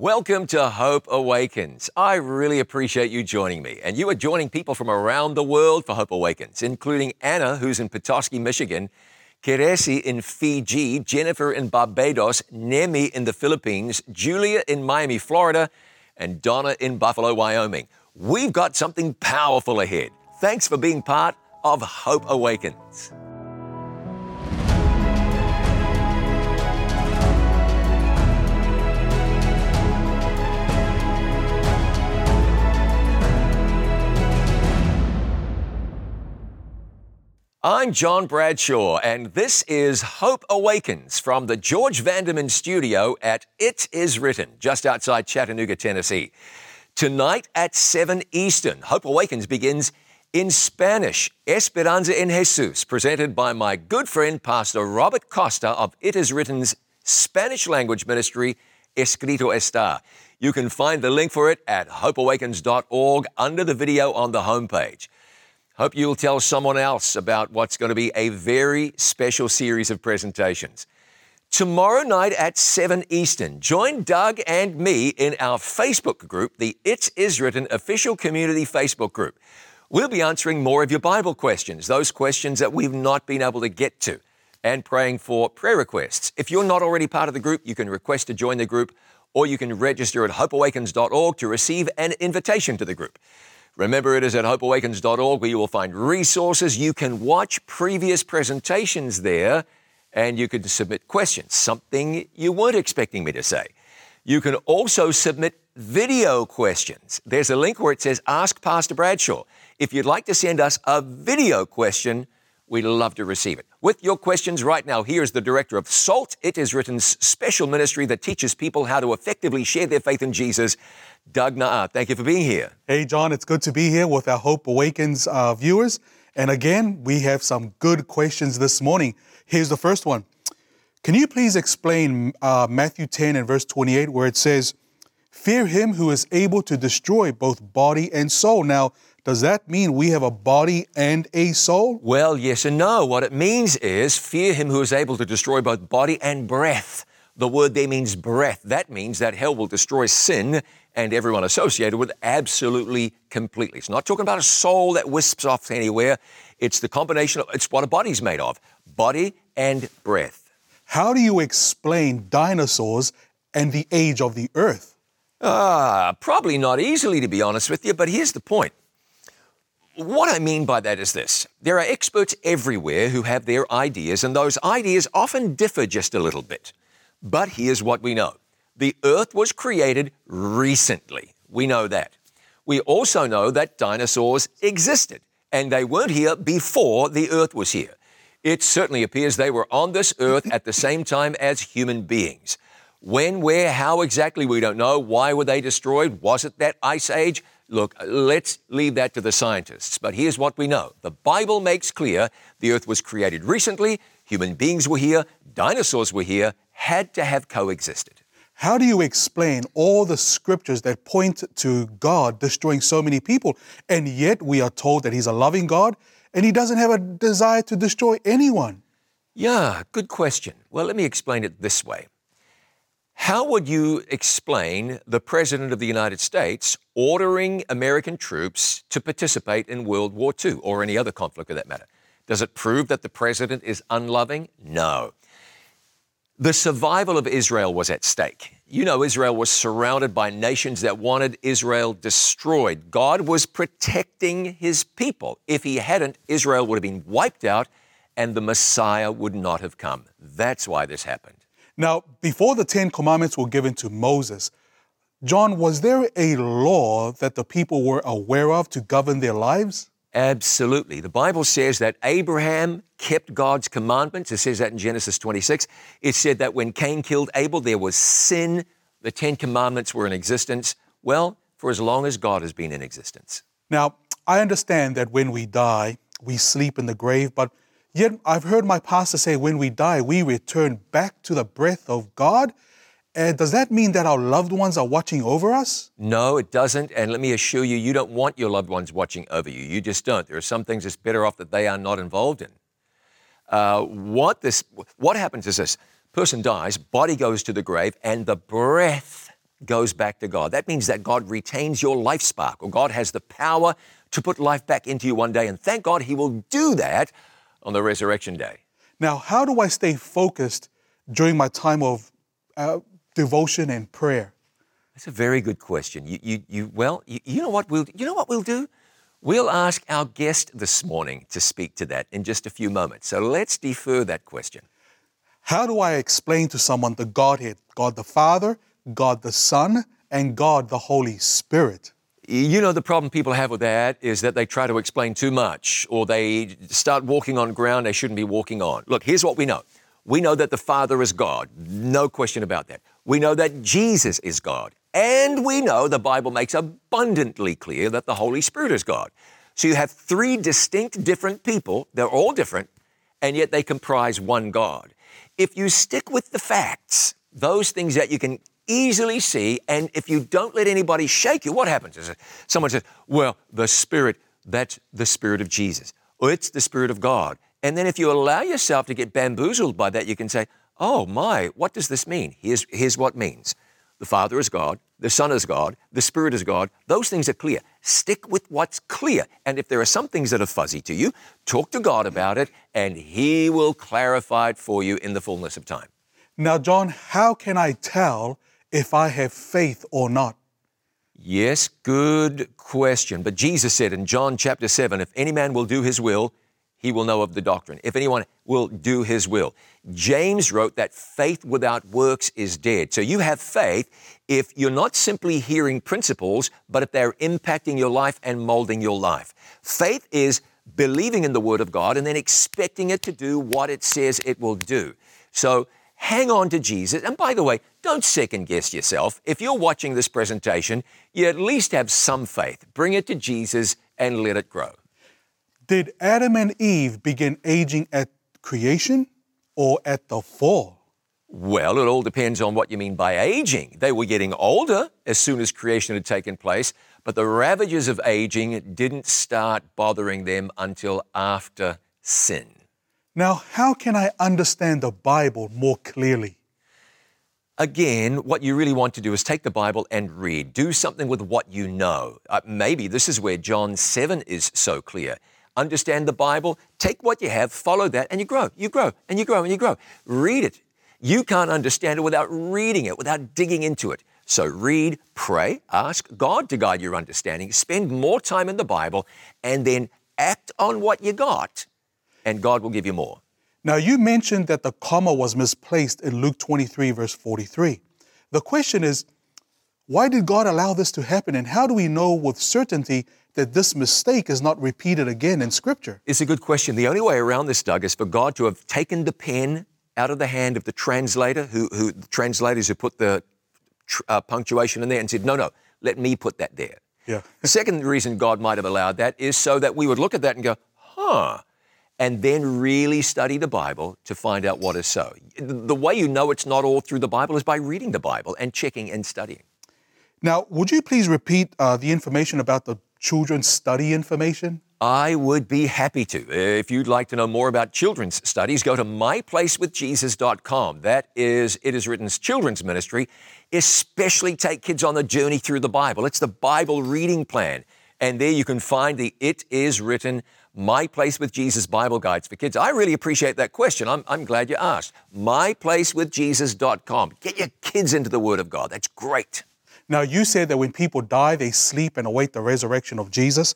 Welcome to Hope Awakens. I really appreciate you joining me. And you are joining people from around the world for Hope Awakens, including Anna, who's in Petoskey, Michigan, Keresi in Fiji, Jennifer in Barbados, Nemi in the Philippines, Julia in Miami, Florida, and Donna in Buffalo, Wyoming. We've got something powerful ahead. Thanks for being part of Hope Awakens. I'm John Bradshaw, and this is Hope Awakens from the George Vandeman studio at It Is Written, just outside Chattanooga, Tennessee. Tonight at 7 Eastern, Hope Awakens begins in Spanish, Esperanza en Jesus, presented by my good friend, Pastor Robert Costa of It Is Written's Spanish language ministry, Escrito Está. You can find the link for it at hopeawakens.org under the video on the homepage. Hope you'll tell someone else about what's going to be a very special series of presentations. Tomorrow night at 7 Eastern, join Doug and me in our Facebook group, the It Is Is Written official community Facebook group. We'll be answering more of your Bible questions, those questions that we've not been able to get to, and praying for prayer requests. If you're not already part of the group, you can request to join the group, or you can register at hopeawakens.org to receive an invitation to the group. Remember, it is at hopeawakens.org where you will find resources. You can watch previous presentations there and you can submit questions, something you weren't expecting me to say. You can also submit video questions. There's a link where it says Ask Pastor Bradshaw. If you'd like to send us a video question, we'd love to receive it. With your questions right now, here's the director of SALT. It is Written's special ministry that teaches people how to effectively share their faith in Jesus. Doug Na'a, thank you for being here. Hey, John, it's good to be here with our Hope Awakens uh, viewers. And again, we have some good questions this morning. Here's the first one Can you please explain uh, Matthew 10 and verse 28, where it says, Fear him who is able to destroy both body and soul? Now, does that mean we have a body and a soul? Well, yes and no. What it means is fear him who is able to destroy both body and breath. The word there means breath. That means that hell will destroy sin and everyone associated with absolutely completely. It's not talking about a soul that wisps off anywhere. It's the combination of, it's what a body's made of body and breath. How do you explain dinosaurs and the age of the earth? Ah, probably not easily, to be honest with you, but here's the point. What I mean by that is this there are experts everywhere who have their ideas, and those ideas often differ just a little bit. But here's what we know the earth was created recently. We know that. We also know that dinosaurs existed, and they weren't here before the earth was here. It certainly appears they were on this earth at the same time as human beings. When, where, how exactly, we don't know. Why were they destroyed? Was it that ice age? Look, let's leave that to the scientists. But here's what we know the Bible makes clear the earth was created recently, human beings were here, dinosaurs were here, had to have coexisted. How do you explain all the scriptures that point to God destroying so many people, and yet we are told that He's a loving God and He doesn't have a desire to destroy anyone? Yeah, good question. Well, let me explain it this way. How would you explain the President of the United States ordering American troops to participate in World War II or any other conflict for that matter? Does it prove that the President is unloving? No. The survival of Israel was at stake. You know, Israel was surrounded by nations that wanted Israel destroyed. God was protecting his people. If he hadn't, Israel would have been wiped out and the Messiah would not have come. That's why this happened. Now, before the Ten Commandments were given to Moses, John, was there a law that the people were aware of to govern their lives? Absolutely. The Bible says that Abraham kept God's commandments. It says that in Genesis 26. It said that when Cain killed Abel, there was sin. The Ten Commandments were in existence. Well, for as long as God has been in existence. Now, I understand that when we die, we sleep in the grave, but yet I've heard my pastor say when we die, we return back to the breath of God. And does that mean that our loved ones are watching over us? No, it doesn't. And let me assure you, you don't want your loved ones watching over you. You just don't. There are some things it's better off that they are not involved in. Uh, what this, what happens is this: person dies, body goes to the grave, and the breath goes back to God. That means that God retains your life spark, or God has the power to put life back into you one day. And thank God He will do that on the resurrection day. Now, how do I stay focused during my time of uh, devotion and prayer? That's a very good question. You, you, you well, you, you know what we'll, you know what we'll do? We'll ask our guest this morning to speak to that in just a few moments. So let's defer that question. How do I explain to someone the Godhead, God the Father, God the Son, and God the Holy Spirit? You know, the problem people have with that is that they try to explain too much or they start walking on ground they shouldn't be walking on. Look, here's what we know we know that the Father is God, no question about that. We know that Jesus is God. And we know the Bible makes abundantly clear that the Holy Spirit is God. So you have three distinct different people, they're all different, and yet they comprise one God. If you stick with the facts, those things that you can easily see, and if you don't let anybody shake you, what happens? Is someone says, Well, the Spirit, that's the Spirit of Jesus, or it's the Spirit of God. And then if you allow yourself to get bamboozled by that, you can say, Oh my, what does this mean? Here's, here's what means. The Father is God, the Son is God, the Spirit is God. Those things are clear. Stick with what's clear. And if there are some things that are fuzzy to you, talk to God about it, and He will clarify it for you in the fullness of time. Now, John, how can I tell if I have faith or not? Yes, good question. But Jesus said in John chapter 7 if any man will do his will, he will know of the doctrine. If anyone will do his will. James wrote that faith without works is dead. So you have faith if you're not simply hearing principles, but if they're impacting your life and molding your life. Faith is believing in the Word of God and then expecting it to do what it says it will do. So hang on to Jesus. And by the way, don't second guess yourself. If you're watching this presentation, you at least have some faith. Bring it to Jesus and let it grow. Did Adam and Eve begin aging at creation or at the fall? Well, it all depends on what you mean by aging. They were getting older as soon as creation had taken place, but the ravages of aging didn't start bothering them until after sin. Now, how can I understand the Bible more clearly? Again, what you really want to do is take the Bible and read. Do something with what you know. Uh, maybe this is where John 7 is so clear understand the Bible, take what you have, follow that, and you grow, you grow, and you grow, and you grow. Read it. You can't understand it without reading it, without digging into it. So read, pray, ask God to guide your understanding, spend more time in the Bible, and then act on what you got, and God will give you more. Now, you mentioned that the comma was misplaced in Luke 23, verse 43. The question is, why did God allow this to happen, and how do we know with certainty that this mistake is not repeated again in Scripture? It's a good question. The only way around this, Doug, is for God to have taken the pen out of the hand of the translator, who, who the translators who put the uh, punctuation in there, and said, "No, no, let me put that there." Yeah. the second reason God might have allowed that is so that we would look at that and go, "Huh." And then really study the Bible to find out what is so. The way you know it's not all through the Bible is by reading the Bible and checking and studying. Now, would you please repeat uh, the information about the children's study information? I would be happy to. If you'd like to know more about children's studies, go to myplacewithjesus.com. That is It Is Written's children's ministry. Especially take kids on the journey through the Bible. It's the Bible reading plan. And there you can find the It Is Written My Place with Jesus Bible Guides for Kids. I really appreciate that question. I'm, I'm glad you asked. MyPlaceWithJesus.com. Get your kids into the Word of God. That's great. Now, you said that when people die, they sleep and await the resurrection of Jesus.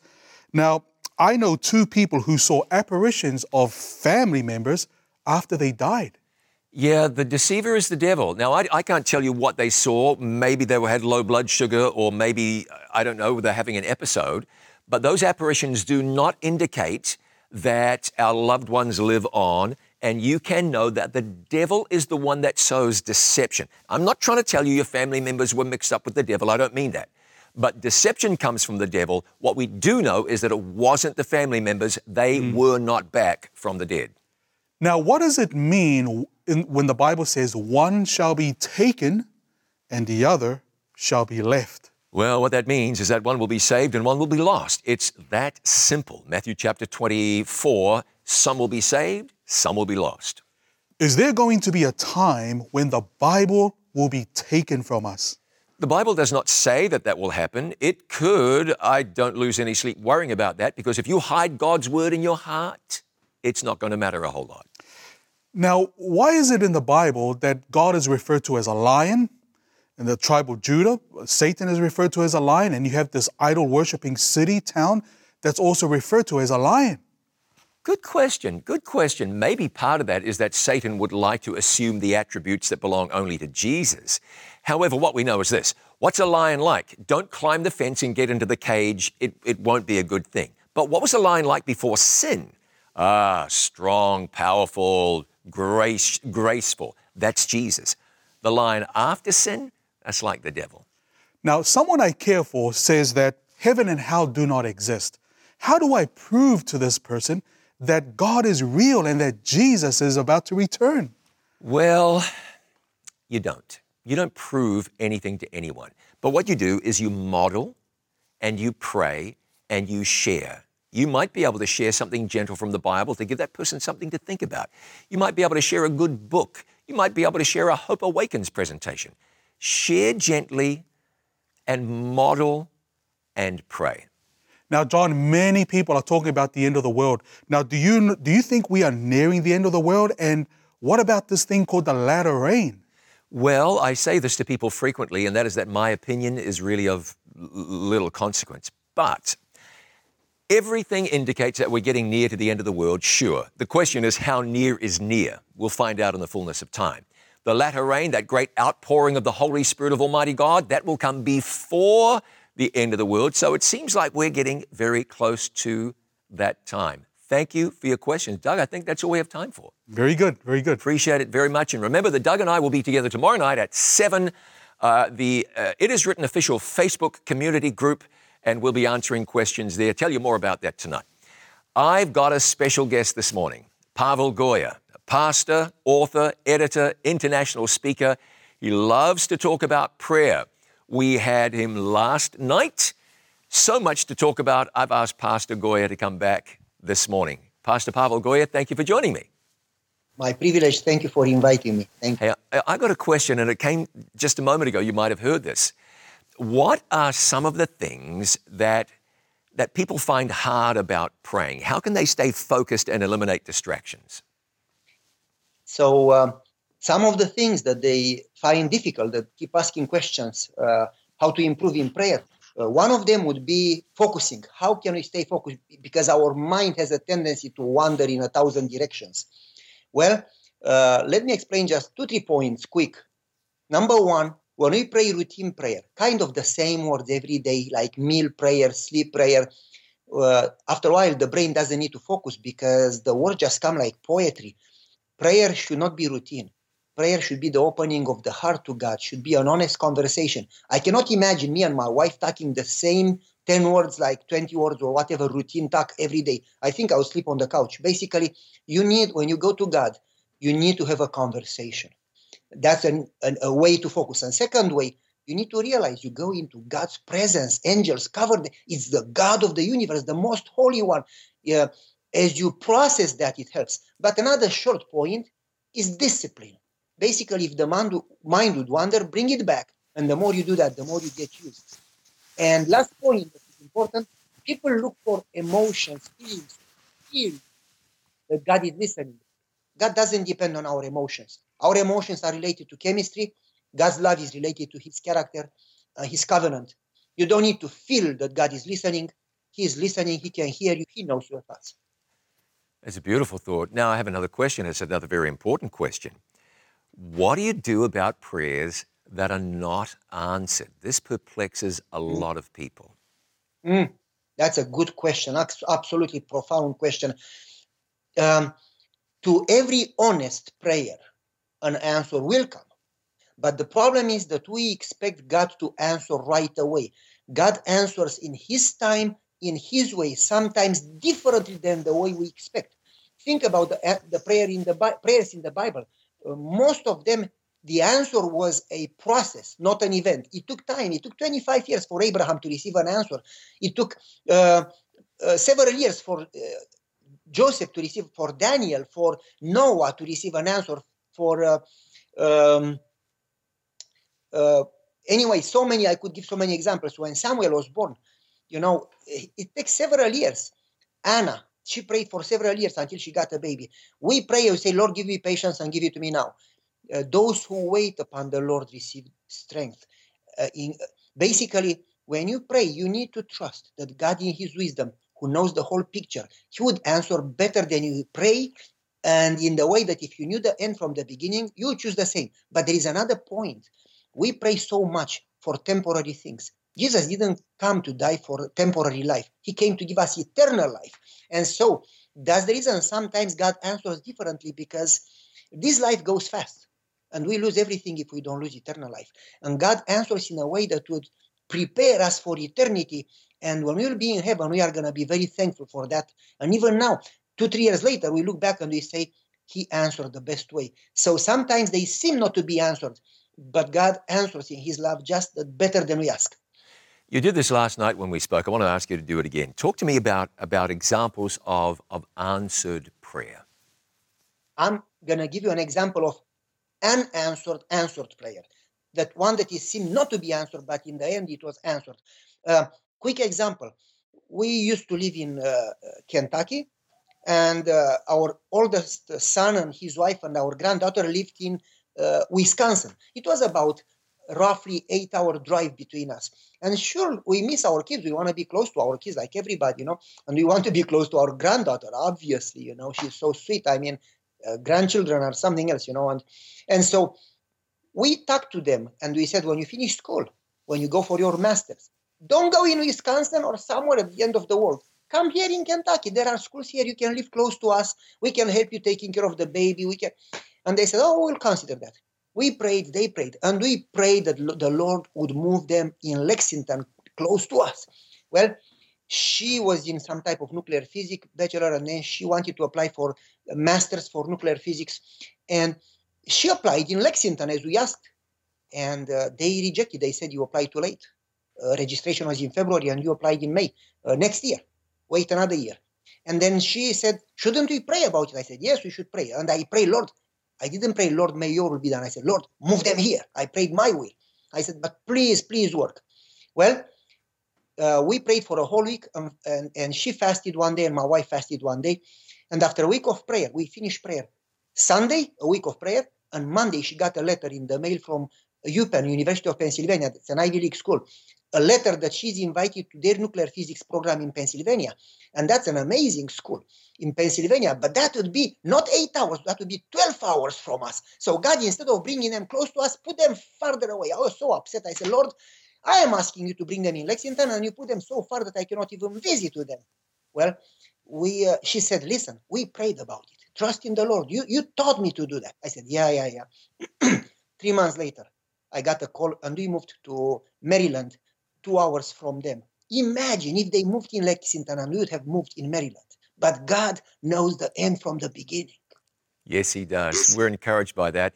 Now, I know two people who saw apparitions of family members after they died. Yeah, the deceiver is the devil. Now, I, I, can't tell you what they saw. Maybe they had low blood sugar, or maybe, uh, I don't know, they're having an episode. But those apparitions do not indicate that our loved ones live on and you can know that the devil is the one that sows deception. I'm not trying to tell you your family members were mixed up with the devil. I don't mean that. But deception comes from the devil. What we do know is that it wasn't the family members. They mm. were not back from the dead. Now, what does it mean in, when the Bible says one shall be taken and the other shall be left? Well, what that means is that one will be saved and one will be lost. It's that simple. Matthew chapter 24 some will be saved, some will be lost. Is there going to be a time when the Bible will be taken from us? the Bible does not say that that will happen. It could. I don't lose any sleep worrying about that because if you hide God's word in your heart, it's not going to matter a whole lot. Now, why is it in the Bible that God is referred to as a lion in the tribe of Judah? Satan is referred to as a lion, and you have this idol worshiping city, town that's also referred to as a lion. Good question. Good question. Maybe part of that is that Satan would like to assume the attributes that belong only to Jesus. However, what we know is this what's a lion like? Don't climb the fence and get into the cage, it, it won't be a good thing. But what was a lion like before sin? Ah, strong, powerful, grace, graceful. That's Jesus. The lion after sin, that's like the devil. Now, someone I care for says that heaven and hell do not exist. How do I prove to this person that God is real and that Jesus is about to return? Well, you don't. You don't prove anything to anyone. But what you do is you model and you pray and you share. You might be able to share something gentle from the Bible to give that person something to think about. You might be able to share a good book. You might be able to share a Hope Awakens presentation. Share gently and model and pray. Now, John, many people are talking about the end of the world. Now, do you do you think we are nearing the end of the world? And what about this thing called the latter rain? Well, I say this to people frequently, and that is that my opinion is really of little consequence. But everything indicates that we're getting near to the end of the world, sure. The question is, how near is near? We'll find out in the fullness of time. The latter rain, that great outpouring of the Holy Spirit of Almighty God, that will come before the end of the world. So it seems like we're getting very close to that time. Thank you for your questions. Doug, I think that's all we have time for. Very good, very good. Appreciate it very much. And remember that Doug and I will be together tomorrow night at 7, uh, the uh, It Is Written official Facebook community group, and we'll be answering questions there. Tell you more about that tonight. I've got a special guest this morning, Pavel Goia, pastor, author, editor, international speaker. He loves to talk about prayer. We had him last night. So much to talk about. I've asked Pastor Goia to come back this morning. Pastor Pavel Goia, thank you for joining me. My privilege. Thank you for inviting me. Thank you. Hey, I got a question, and it came just a moment ago. You might have heard this. What are some of the things that that people find hard about praying? How can they stay focused and eliminate distractions? So, uh, some of the things that they find difficult, that keep asking questions, uh, how to improve in prayer. Uh, one of them would be focusing. How can we stay focused? Because our mind has a tendency to wander in a thousand directions. Well, uh, let me explain just two, three points quick. Number one, when we pray routine prayer, kind of the same words every day, like meal prayer, sleep prayer, uh, after a while, the brain doesn't need to focus because the words just come like poetry. Prayer should not be routine prayer should be the opening of the heart to God, should be an honest conversation. I cannot imagine me and my wife talking the same 10 words, like 20 words or whatever routine talk every day. I think I'll sleep on the couch. Basically, you need, when you go to God, you need to have a conversation. That's an, an, a way to focus. And second way, you need to realize you go into God's presence, angels covered. It's the God of the universe, the most holy one. Yeah, as you process that, it helps. But another short point is discipline basically if the mind, would wander, bring it back. And the more you do that, the more you get used. And last point that is important, people look for emotions, feelings, feel that God is listening. God doesn't depend on our emotions. Our emotions are related to chemistry. God's love is related to his character, uh, his covenant. You don't need to feel that God is listening. He is listening. He can hear you. He knows your thoughts. It's a beautiful thought. Now, I have another question. It's another very important question. What do you do about prayers that are not answered? This perplexes a mm. lot of people. Mm, that's a good question, absolutely profound question. Um, to every honest prayer, an answer will come. But the problem is that we expect God to answer right away. God answers in His time, in His way, sometimes differently than the way we expect. Think about the, the prayer in the prayers in the Bible. Uh, most of them, the answer was a process, not an event. It took time. It took 25 years for Abraham to receive an answer. It took uh, uh, several years for uh, Joseph to receive, for Daniel, for Noah to receive an answer, for uh, um, uh, anyway, so many, I could give so many examples. When Samuel was born, you know, it, takes several years. Anna, she prayed for several years until she got a baby. We pray, we say, Lord, give me patience and give it to me now. Uh, those who wait upon the Lord receive strength. Uh, in, basically, when you pray, you need to trust that God, in His wisdom, who knows the whole picture, He would answer better than you pray. And in the way that if you knew the end from the beginning, you choose the same. But there is another point. We pray so much for temporary things. Jesus didn't come to die for temporary life. He came to give us eternal life. And so that's the reason sometimes God answers differently because this life goes fast and we lose everything if we don't lose eternal life. And God answers in a way that would prepare us for eternity. And when we will be in heaven, we are going to be very thankful for that. And even now, two, three years later, we look back and we say, He answered the best way. So sometimes they seem not to be answered, but God answers in His love just better than we ask. You did this last night when we spoke. I want to ask you to do it again. Talk to me about, about examples of, of answered prayer. I'm going to give you an example of an unanswered answered prayer. That one that is seemed not to be answered, but in the end it was answered. Uh, quick example. We used to live in uh, Kentucky, and uh, our oldest son and his wife and our granddaughter lived in uh, Wisconsin. It was about roughly eight hour drive between us. And sure, we miss our kids. We want to be close to our kids like everybody, you know, and we want to be close to our granddaughter, obviously, you know, she's so sweet. I mean, uh, grandchildren are something else, you know, and, and so we talked to them and we said, when you finish school, when you go for your master's, don't go in Wisconsin or somewhere at the end of the world. Come here in Kentucky. There are schools here. You can live close to us. We can help you taking care of the baby. We can. And they said, oh, we'll consider that. We prayed, they prayed, and we prayed that the Lord would move them in Lexington, close to us. Well, she was in some type of nuclear physics bachelor, and then she wanted to apply for a master's for nuclear physics, and she applied in Lexington as we asked, and uh, they rejected. They said you applied too late. Uh, registration was in February, and you applied in May uh, next year. Wait another year. And then she said, Shouldn't we pray about it? I said, Yes, we should pray. And I pray, Lord, I didn't pray, Lord, may your will be done. I said, Lord, move them here. I prayed my will. I said, but please, please work. Well, uh, we prayed for a whole week, um, and, and she fasted one day, and my wife fasted one day. And after a week of prayer, we finished prayer. Sunday, a week of prayer, and Monday, she got a letter in the mail from UPenn, University of Pennsylvania. It's an Ivy League school a letter that she's invited to their nuclear physics program in Pennsylvania. And that's an amazing school in Pennsylvania. But that would be not eight hours, that would be 12 hours from us. So God, instead of bringing them close to us, put them farther away. I was so upset. I said, Lord, I am asking you to bring them in Lexington, and you put them so far that I cannot even visit with them. Well, we, uh, she said, listen, we prayed about it. Trust in the Lord. You, you taught me to do that. I said, yeah, yeah, yeah. Three months later, I got a call, and we moved to Maryland two hours from them. Imagine if they moved in Lexington and we would have moved in Maryland. But God knows the end from the beginning. Yes, He does. We're encouraged by that.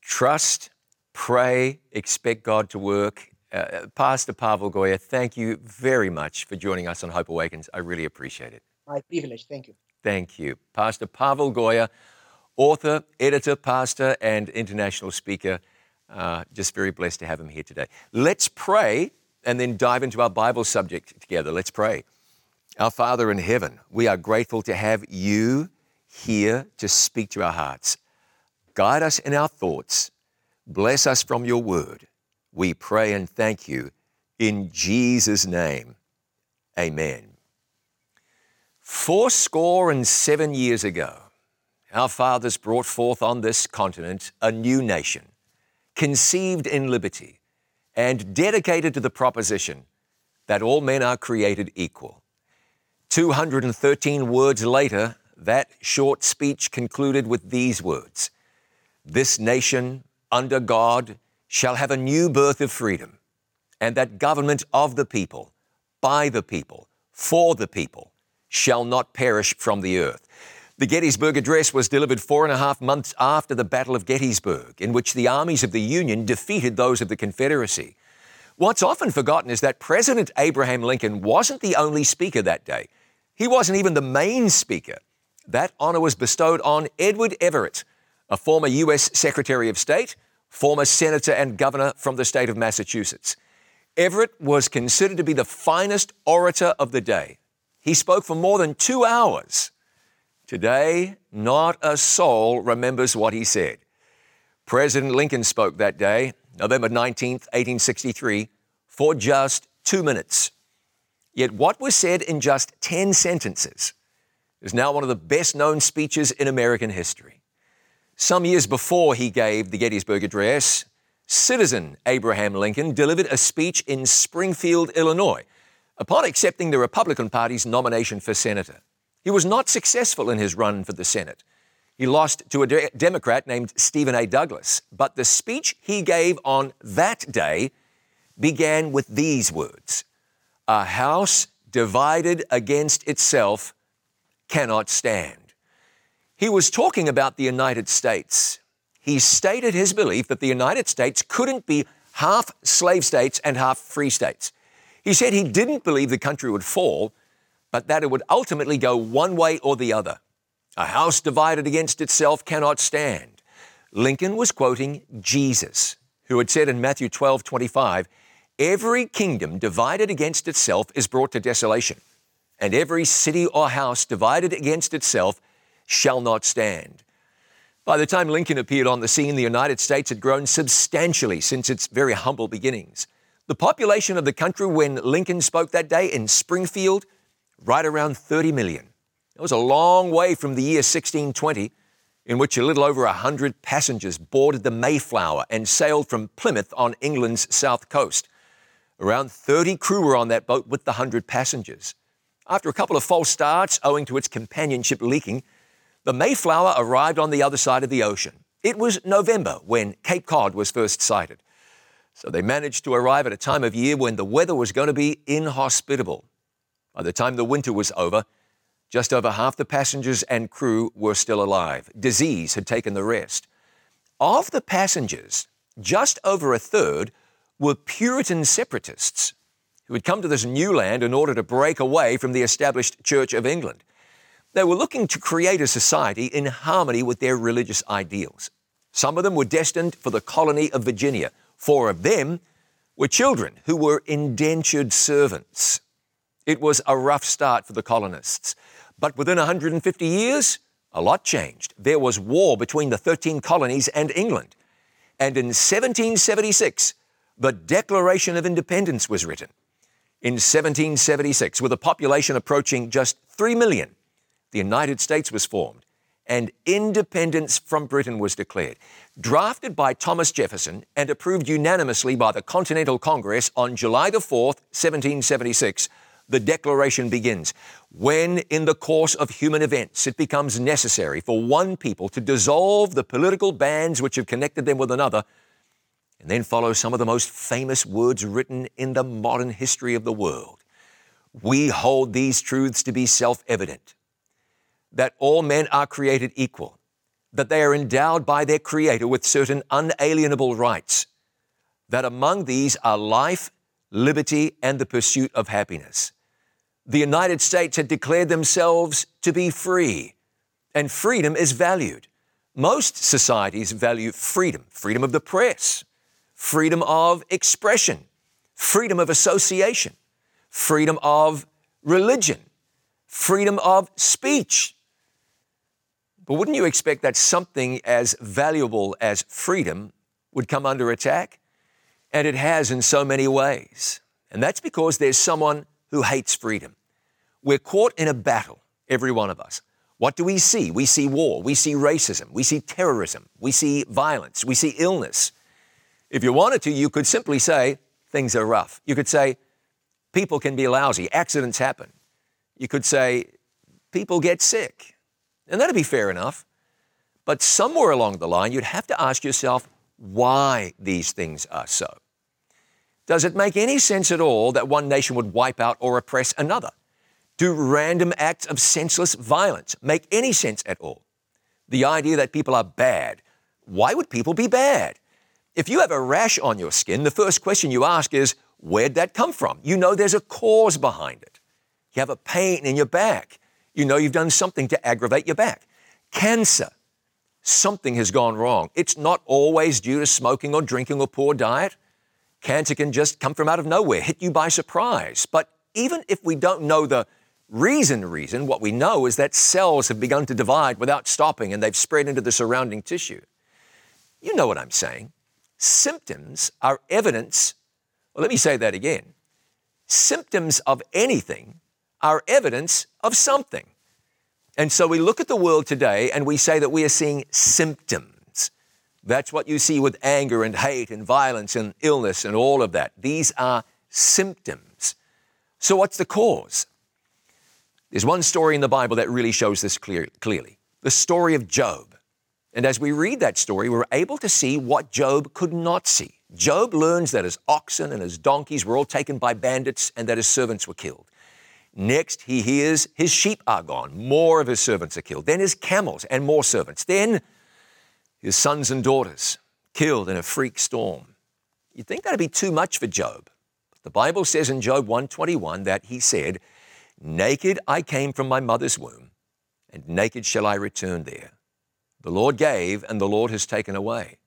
Trust, pray, expect God to work. Uh, Pastor Pavel Goia, thank you very much for joining us on Hope Awakens. I really appreciate it. My privilege. Thank you. Thank you. Pastor Pavel Goia, author, editor, pastor, and international speaker. Uh, just very blessed to have him here today. Let's pray and then dive into our Bible subject together. Let's pray. Our Father in heaven, we are grateful to have you here to speak to our hearts. Guide us in our thoughts. Bless us from your word. We pray and thank you in Jesus' name. Amen. Four score and seven years ago, our fathers brought forth on this continent a new nation, conceived in liberty and dedicated to the proposition that all men are created equal. 213 words later, that short speech concluded with these words This nation, under God, shall have a new birth of freedom, and that government of the people, by the people, for the people, shall not perish from the earth. The Gettysburg Address was delivered four and a half months after the Battle of Gettysburg, in which the armies of the Union defeated those of the Confederacy. What's often forgotten is that President Abraham Lincoln wasn't the only speaker that day. He wasn't even the main speaker. That honor was bestowed on Edward Everett, a former U.S. Secretary of State, former senator and governor from the state of Massachusetts. Everett was considered to be the finest orator of the day. He spoke for more than two hours. Today, not a soul remembers what he said. President Lincoln spoke that day, November 19, 1863, for just two minutes. Yet what was said in just 10 sentences is now one of the best known speeches in American history. Some years before he gave the Gettysburg Address, citizen Abraham Lincoln delivered a speech in Springfield, Illinois, upon accepting the Republican Party's nomination for senator. He was not successful in his run for the Senate. He lost to a de- Democrat named Stephen A. Douglas, but the speech he gave on that day began with these words A house divided against itself cannot stand. He was talking about the United States. He stated his belief that the United States couldn't be half slave states and half free states. He said he didn't believe the country would fall, but that it would ultimately go one way or the other. A house divided against itself cannot stand. Lincoln was quoting Jesus, who had said in Matthew 12 25, Every kingdom divided against itself is brought to desolation, and every city or house divided against itself shall not stand. By the time Lincoln appeared on the scene, the United States had grown substantially since its very humble beginnings. The population of the country when Lincoln spoke that day in Springfield, right around 30 million. It was a long way from the year 1620, in which a little over 100 passengers boarded the Mayflower and sailed from Plymouth on England's south coast. Around 30 crew were on that boat with the 100 passengers. After a couple of false starts, owing to its companionship leaking, the Mayflower arrived on the other side of the ocean. It was November when Cape Cod was first sighted. So they managed to arrive at a time of year when the weather was going to be inhospitable. By the time the winter was over, just over half the passengers and crew were still alive. Disease had taken the rest. Of the passengers, just over a third were Puritan separatists who had come to this new land in order to break away from the established Church of England. They were looking to create a society in harmony with their religious ideals. Some of them were destined for the colony of Virginia. Four of them were children who were indentured servants. It was a rough start for the colonists. But within 150 years, a lot changed. There was war between the 13 colonies and England. And in 1776, the Declaration of Independence was written. In 1776, with a population approaching just 3 million, the United States was formed and independence from Britain was declared. Drafted by Thomas Jefferson and approved unanimously by the Continental Congress on July the 4th, 1776, the Declaration begins. When, in the course of human events, it becomes necessary for one people to dissolve the political bands which have connected them with another, and then follow some of the most famous words written in the modern history of the world. We hold these truths to be self evident that all men are created equal, that they are endowed by their Creator with certain unalienable rights, that among these are life, liberty, and the pursuit of happiness. The United States had declared themselves to be free, and freedom is valued. Most societies value freedom freedom of the press, freedom of expression, freedom of association, freedom of religion, freedom of speech. But wouldn't you expect that something as valuable as freedom would come under attack? And it has in so many ways. And that's because there's someone who hates freedom. We're caught in a battle, every one of us. What do we see? We see war, we see racism, we see terrorism, we see violence, we see illness. If you wanted to, you could simply say, things are rough. You could say, people can be lousy, accidents happen. You could say, people get sick. And that'd be fair enough. But somewhere along the line, you'd have to ask yourself why these things are so. Does it make any sense at all that one nation would wipe out or oppress another? Do random acts of senseless violence make any sense at all? The idea that people are bad. Why would people be bad? If you have a rash on your skin, the first question you ask is, where'd that come from? You know there's a cause behind it. You have a pain in your back. You know you've done something to aggravate your back. Cancer. something has gone wrong. It's not always due to smoking or drinking or poor diet. Cancer can just come from out of nowhere, hit you by surprise. But even if we don't know the reason, reason, what we know is that cells have begun to divide without stopping and they've spread into the surrounding tissue. You know what I'm saying. Symptoms are evidence. Well, let me say that again. Symptoms of anything are evidence of something. And so we look at the world today and we say that we are seeing symptoms. That's what you see with anger and hate and violence and illness and all of that. These are symptoms. So, what's the cause? There's one story in the Bible that really shows this clear, clearly the story of Job. And as we read that story, we're able to see what Job could not see. Job learns that his oxen and his donkeys were all taken by bandits and that his servants were killed. Next, he hears his sheep are gone. More of his servants are killed. Then his camels and more servants. Then his sons and daughters killed in a freak storm. You'd think that'd be too much for Job. But the Bible says in Job 121 that he said, Naked I came from my mother's womb, and naked shall I return there. The Lord gave, and the Lord has taken away.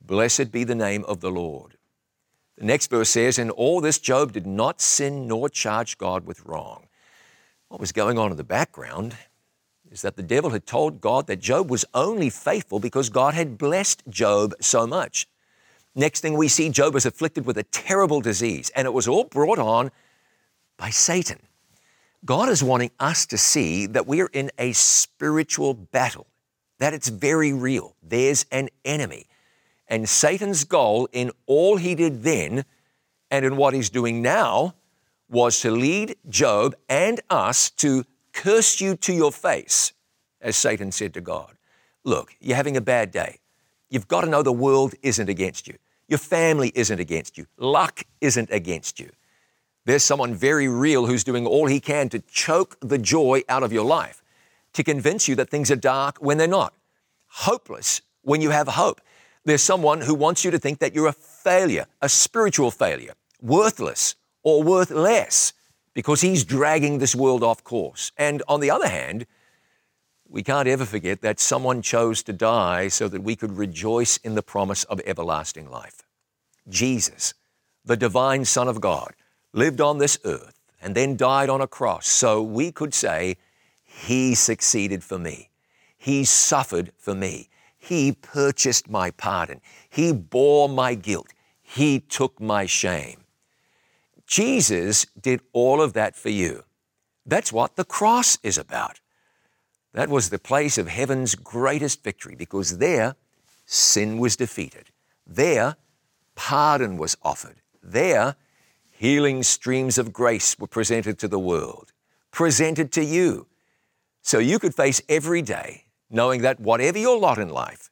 Blessed be the name of the Lord. The next verse says, In all this, Job did not sin nor charge God with wrong. What was going on in the background is that the devil had told God that Job was only faithful because God had blessed Job so much. Next thing we see, Job was afflicted with a terrible disease, and it was all brought on by Satan. God is wanting us to see that we are in a spiritual battle, that it's very real. There's an enemy. And Satan's goal in all he did then and in what he's doing now was to lead Job and us to curse you to your face, as Satan said to God. Look, you're having a bad day. You've got to know the world isn't against you. Your family isn't against you. Luck isn't against you. There's someone very real who's doing all he can to choke the joy out of your life, to convince you that things are dark when they're not, hopeless when you have hope. There's someone who wants you to think that you're a failure, a spiritual failure, worthless or worth less because he's dragging this world off course. And on the other hand, we can't ever forget that someone chose to die so that we could rejoice in the promise of everlasting life. Jesus, the divine Son of God, lived on this earth and then died on a cross so we could say, He succeeded for me. He suffered for me. He purchased my pardon. He bore my guilt. He took my shame. Jesus did all of that for you. That's what the cross is about. That was the place of heaven's greatest victory because there sin was defeated. There pardon was offered. There healing streams of grace were presented to the world, presented to you. So you could face every day knowing that whatever your lot in life,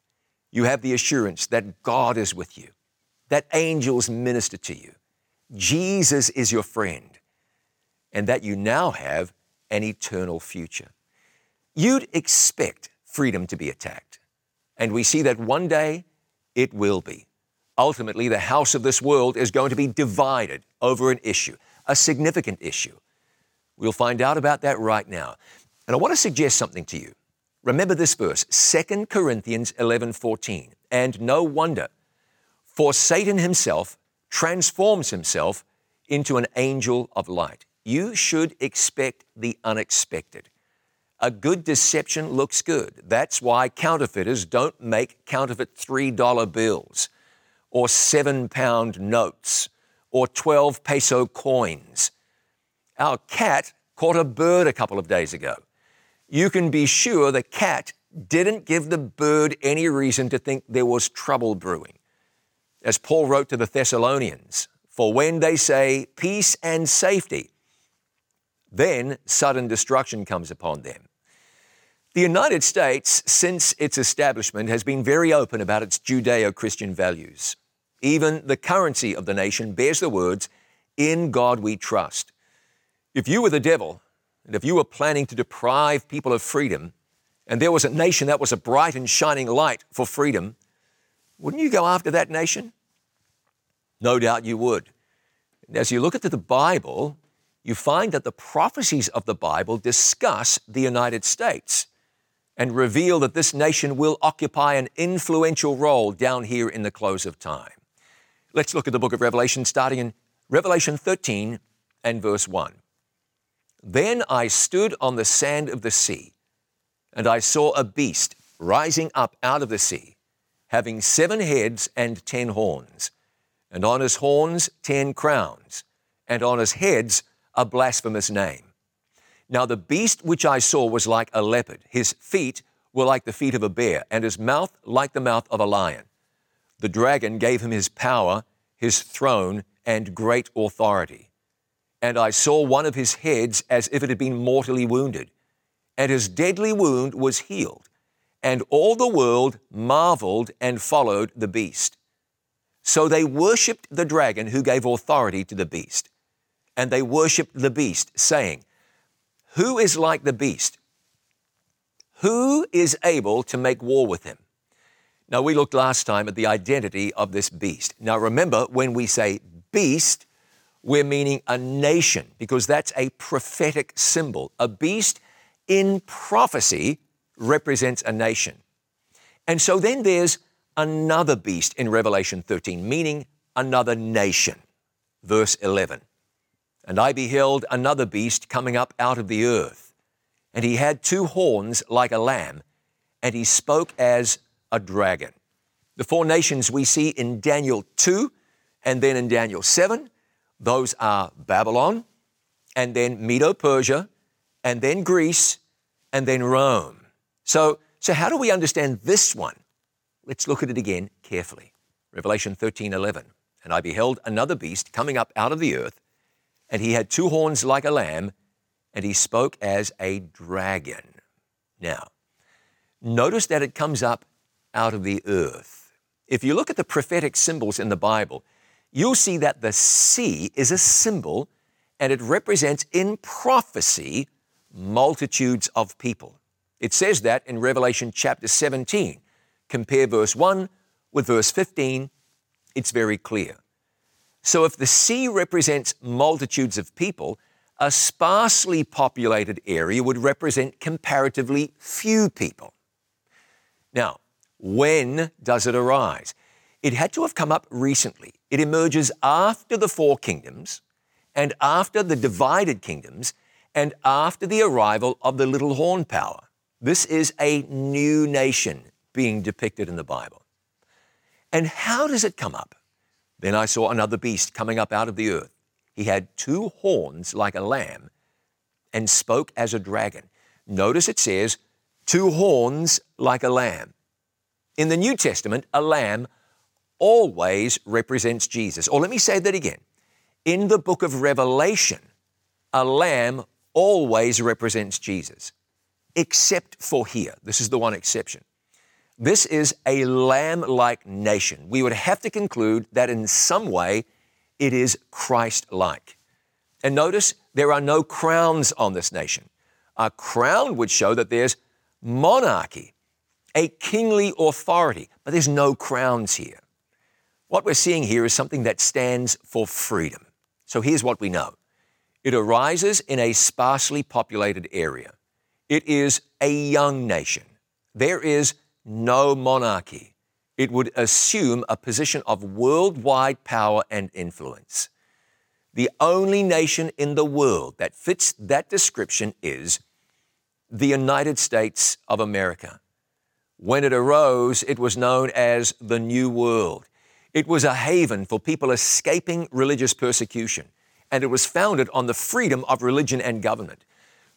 you have the assurance that God is with you, that angels minister to you, Jesus is your friend, and that you now have an eternal future. You'd expect freedom to be attacked, and we see that one day it will be. Ultimately, the house of this world is going to be divided over an issue, a significant issue. We'll find out about that right now. And I want to suggest something to you. Remember this verse, 2 Corinthians 11:14. And no wonder, for Satan himself transforms himself into an angel of light. You should expect the unexpected. A good deception looks good. That's why counterfeiters don't make counterfeit $3 bills or seven pound notes or 12 peso coins. Our cat caught a bird a couple of days ago you can be sure the cat didn't give the bird any reason to think there was trouble brewing. As Paul wrote to the Thessalonians, for when they say peace and safety, then sudden destruction comes upon them. The United States, since its establishment, has been very open about its Judeo Christian values. Even the currency of the nation bears the words, In God we trust. If you were the devil, and if you were planning to deprive people of freedom, and there was a nation that was a bright and shining light for freedom, wouldn't you go after that nation? No doubt you would. As you look at the Bible, you find that the prophecies of the Bible discuss the United States. and reveal that this nation will occupy an influential role down here in the close of time. Let's look at the book of Revelation, starting in Revelation 13 and verse 1. Then I stood on the sand of the sea, and I saw a beast rising up out of the sea, having seven heads and ten horns, and on his horns ten crowns, and on his heads a blasphemous name. Now the beast which I saw was like a leopard. His feet were like the feet of a bear, and his mouth like the mouth of a lion. The dragon gave him his power, his throne, and great authority. And I saw one of his heads as if it had been mortally wounded, and his deadly wound was healed. And all the world marveled and followed the beast. So they worshipped the dragon who gave authority to the beast. And they worshipped the beast, saying, who is like the beast? Who is able to make war with him? Now, we looked last time at the identity of this beast. Now, remember, when we say beast, we're meaning a nation because that's a prophetic symbol. A beast in prophecy represents a nation. And so then there's another beast in Revelation 13, meaning another nation. Verse 11. And I beheld another beast coming up out of the earth. And he had two horns like a lamb, and he spoke as a dragon. The four nations we see in Daniel 2 and then in Daniel 7, those are Babylon, and then Medo Persia, and then Greece, and then Rome. So, so how do we understand this one? Let's look at it again carefully. Revelation 13 11. And I beheld another beast coming up out of the earth and he had two horns like a lamb, and he spoke as a dragon. Now, notice that it comes up out of the earth. If you look at the prophetic symbols in the Bible, you'll see that the sea is a symbol and it represents in prophecy multitudes of people. It says that in Revelation chapter 17. Compare verse 1 with verse 15, it's very clear. So if the sea represents multitudes of people, a sparsely populated area would represent comparatively few people. Now, when does it arise? It had to have come up recently. It emerges after the four kingdoms and after the divided kingdoms and after the arrival of the little horn power. This is a new nation being depicted in the Bible. And how does it come up? Then I saw another beast coming up out of the earth. He had two horns like a lamb and spoke as a dragon. Notice it says, two horns like a lamb. In the New Testament, a lamb always represents Jesus. Or let me say that again. In the book of Revelation, a lamb always represents Jesus, except for here. This is the one exception. This is a lamb like nation. We would have to conclude that in some way it is Christ like. And notice there are no crowns on this nation. A crown would show that there's monarchy, a kingly authority, but there's no crowns here. What we're seeing here is something that stands for freedom. So here's what we know it arises in a sparsely populated area, it is a young nation. There is no monarchy. It would assume a position of worldwide power and influence. The only nation in the world that fits that description is the United States of America. When it arose, it was known as the New World. It was a haven for people escaping religious persecution, and it was founded on the freedom of religion and government.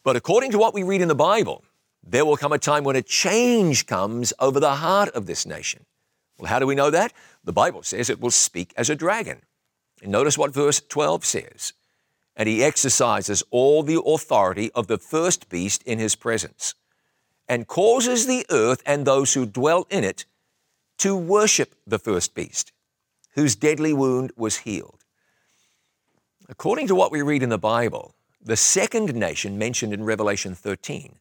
But according to what we read in the Bible, there will come a time when a change comes over the heart of this nation. Well, how do we know that? The Bible says it will speak as a dragon. And notice what verse 12 says. And he exercises all the authority of the first beast in his presence, and causes the earth and those who dwell in it to worship the first beast, whose deadly wound was healed. According to what we read in the Bible, the second nation mentioned in Revelation 13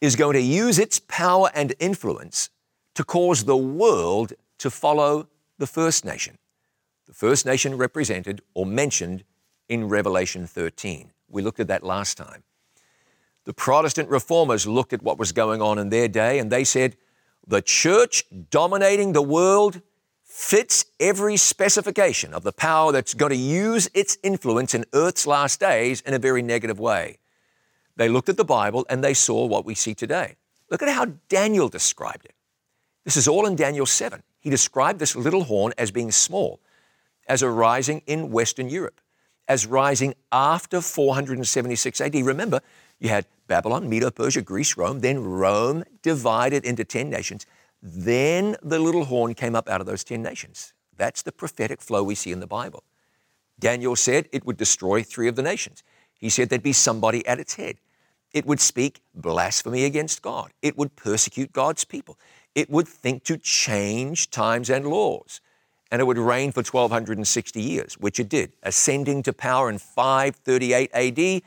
is going to use its power and influence to cause the world to follow the first nation. The first nation represented or mentioned in Revelation 13. We looked at that last time. The Protestant reformers looked at what was going on in their day and they said, the church dominating the world fits every specification of the power that's going to use its influence in Earth's last days in a very negative way. They looked at the Bible and they saw what we see today. Look at how Daniel described it. This is all in Daniel 7. He described this little horn as being small, as arising in Western Europe, as rising after 476 AD. Remember, you had Babylon, Medo, Persia, Greece, Rome, then Rome divided into 10 nations. Then the little horn came up out of those 10 nations. That's the prophetic flow we see in the Bible. Daniel said it would destroy three of the nations. He said there'd be somebody at its head. It would speak blasphemy against God. It would persecute God's people. It would think to change times and laws. And it would reign for 1260 years, which it did, ascending to power in 538 AD,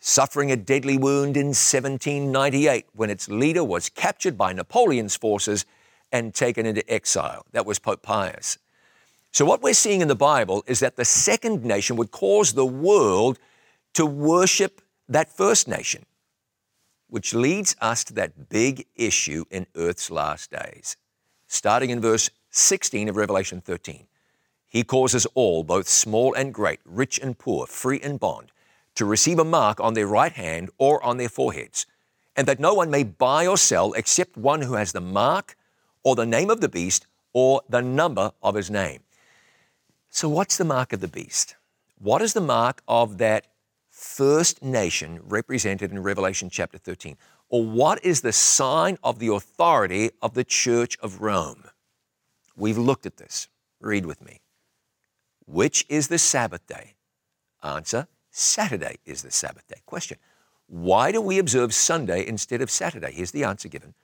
suffering a deadly wound in 1798 when its leader was captured by Napoleon's forces and taken into exile. That was Pope Pius. So, what we're seeing in the Bible is that the second nation would cause the world to worship that first nation, which leads us to that big issue in Earth's last days. Starting in verse 16 of Revelation 13, he causes all, both small and great, rich and poor, free and bond, to receive a mark on their right hand or on their foreheads, and that no one may buy or sell except one who has the mark or the name of the beast or the number of his name. So, what's the mark of the beast? What is the mark of that first nation represented in Revelation chapter 13? Or what is the sign of the authority of the Church of Rome? We've looked at this. Read with me. Which is the Sabbath day? Answer Saturday is the Sabbath day. Question Why do we observe Sunday instead of Saturday? Here's the answer given.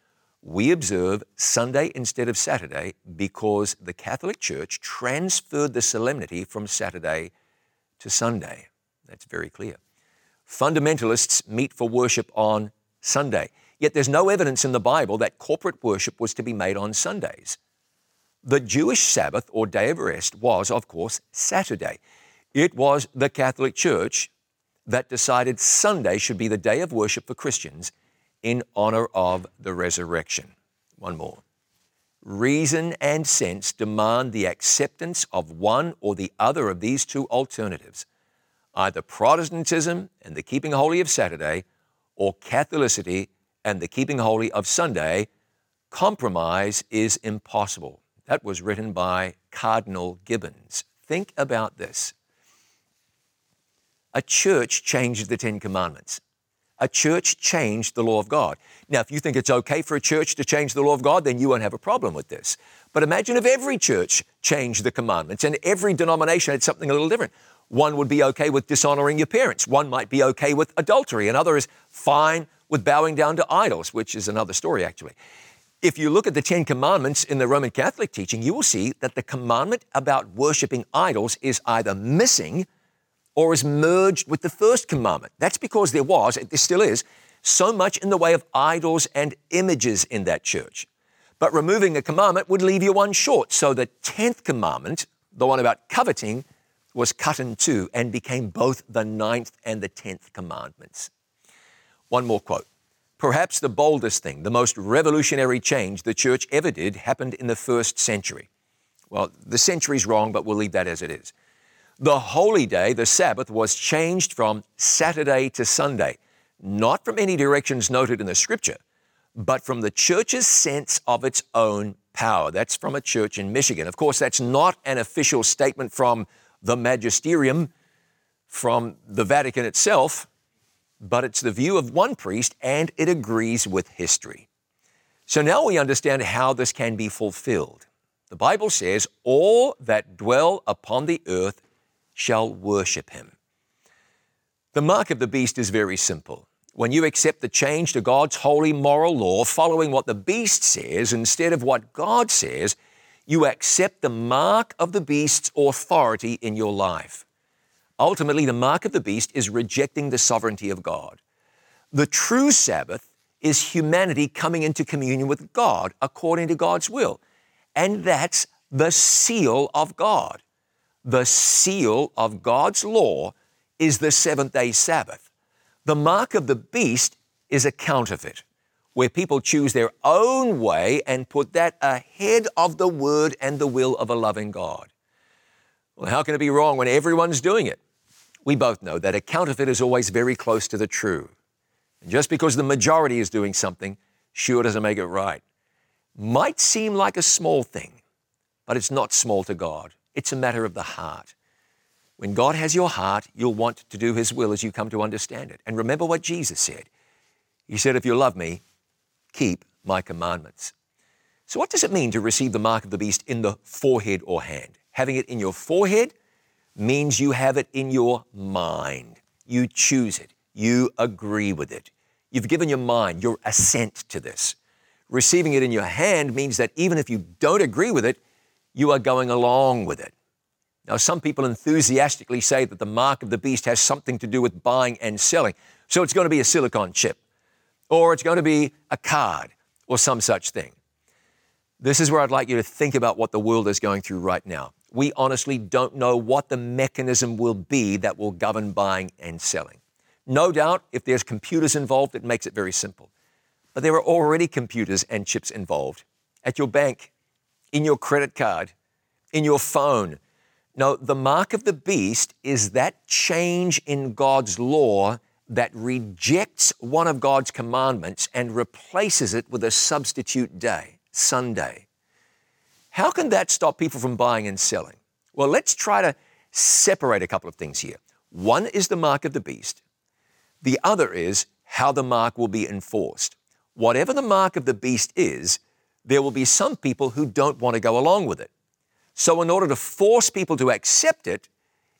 We observe Sunday instead of Saturday because the Catholic Church transferred the solemnity from Saturday to Sunday. That's very clear. Fundamentalists meet for worship on Sunday, yet there's no evidence in the Bible that corporate worship was to be made on Sundays. The Jewish Sabbath or day of rest was, of course, Saturday. It was the Catholic Church that decided Sunday should be the day of worship for Christians in honor of the resurrection. One more. Reason and sense demand the acceptance of one or the other of these two alternatives either Protestantism and the keeping holy of Saturday or Catholicity and the keeping holy of Sunday. Compromise is impossible. That was written by Cardinal Gibbons. Think about this. A church changed the Ten Commandments. A church changed the law of God. Now, if you think it's okay for a church to change the law of God, then you won't have a problem with this. But imagine if every church changed the commandments and every denomination had something a little different. One would be okay with dishonoring your parents. One might be okay with adultery. Another is fine with bowing down to idols, which is another story, actually. If you look at the Ten Commandments in the Roman Catholic teaching, you will see that the commandment about worshiping idols is either missing or is merged with the first commandment. That's because there was, and there still is, so much in the way of idols and images in that church. But removing a commandment would leave you one short. So the 10th commandment, the one about coveting, was cut in two and became both the ninth and the 10th commandments. One more quote. Perhaps the boldest thing, the most revolutionary change the church ever did happened in the first century. Well, the century's wrong, but we'll leave that as it is. The holy day, the Sabbath, was changed from Saturday to Sunday, not from any directions noted in the scripture, but from the church's sense of its own power. That's from a church in Michigan. Of course, that's not an official statement from the magisterium, from the Vatican itself, but it's the view of one priest and it agrees with history. So now we understand how this can be fulfilled. The Bible says, All that dwell upon the earth shall worship him. The mark of the beast is very simple. When you accept the change to God's holy moral law, following what the beast says instead of what God says, you accept the mark of the beast's authority in your life. Ultimately, the mark of the beast is rejecting the sovereignty of God. The true Sabbath is humanity coming into communion with God according to God's will. And that's the seal of God the seal of God's law is the seventh day Sabbath. The mark of the beast is a counterfeit, where people choose their own way and put that ahead of the word and the will of a loving God. Well, how can it be wrong when everyone's doing it? We both know that a counterfeit is always very close to the true. And just because the majority is doing something sure doesn't make it right. Might seem like a small thing, but it's not small to God. It's a matter of the heart. When God has your heart, you'll want to do His will as you come to understand it. And remember what Jesus said. He said, If you love me, keep my commandments. So, what does it mean to receive the mark of the beast in the forehead or hand? Having it in your forehead means you have it in your mind. You choose it. You agree with it. You've given your mind your assent to this. Receiving it in your hand means that even if you don't agree with it, you are going along with it. Now, some people enthusiastically say that the mark of the beast has something to do with buying and selling. So it's going to be a silicon chip, or it's going to be a card, or some such thing. This is where I'd like you to think about what the world is going through right now. We honestly don't know what the mechanism will be that will govern buying and selling. No doubt, if there's computers involved, it makes it very simple. But there are already computers and chips involved at your bank, in your credit card, in your phone, no, the mark of the beast is that change in God's law that rejects one of God's commandments and replaces it with a substitute day, Sunday. How can that stop people from buying and selling? Well, let's try to separate a couple of things here. One is the mark of the beast, the other is how the mark will be enforced. Whatever the mark of the beast is, there will be some people who don't want to go along with it. So, in order to force people to accept it,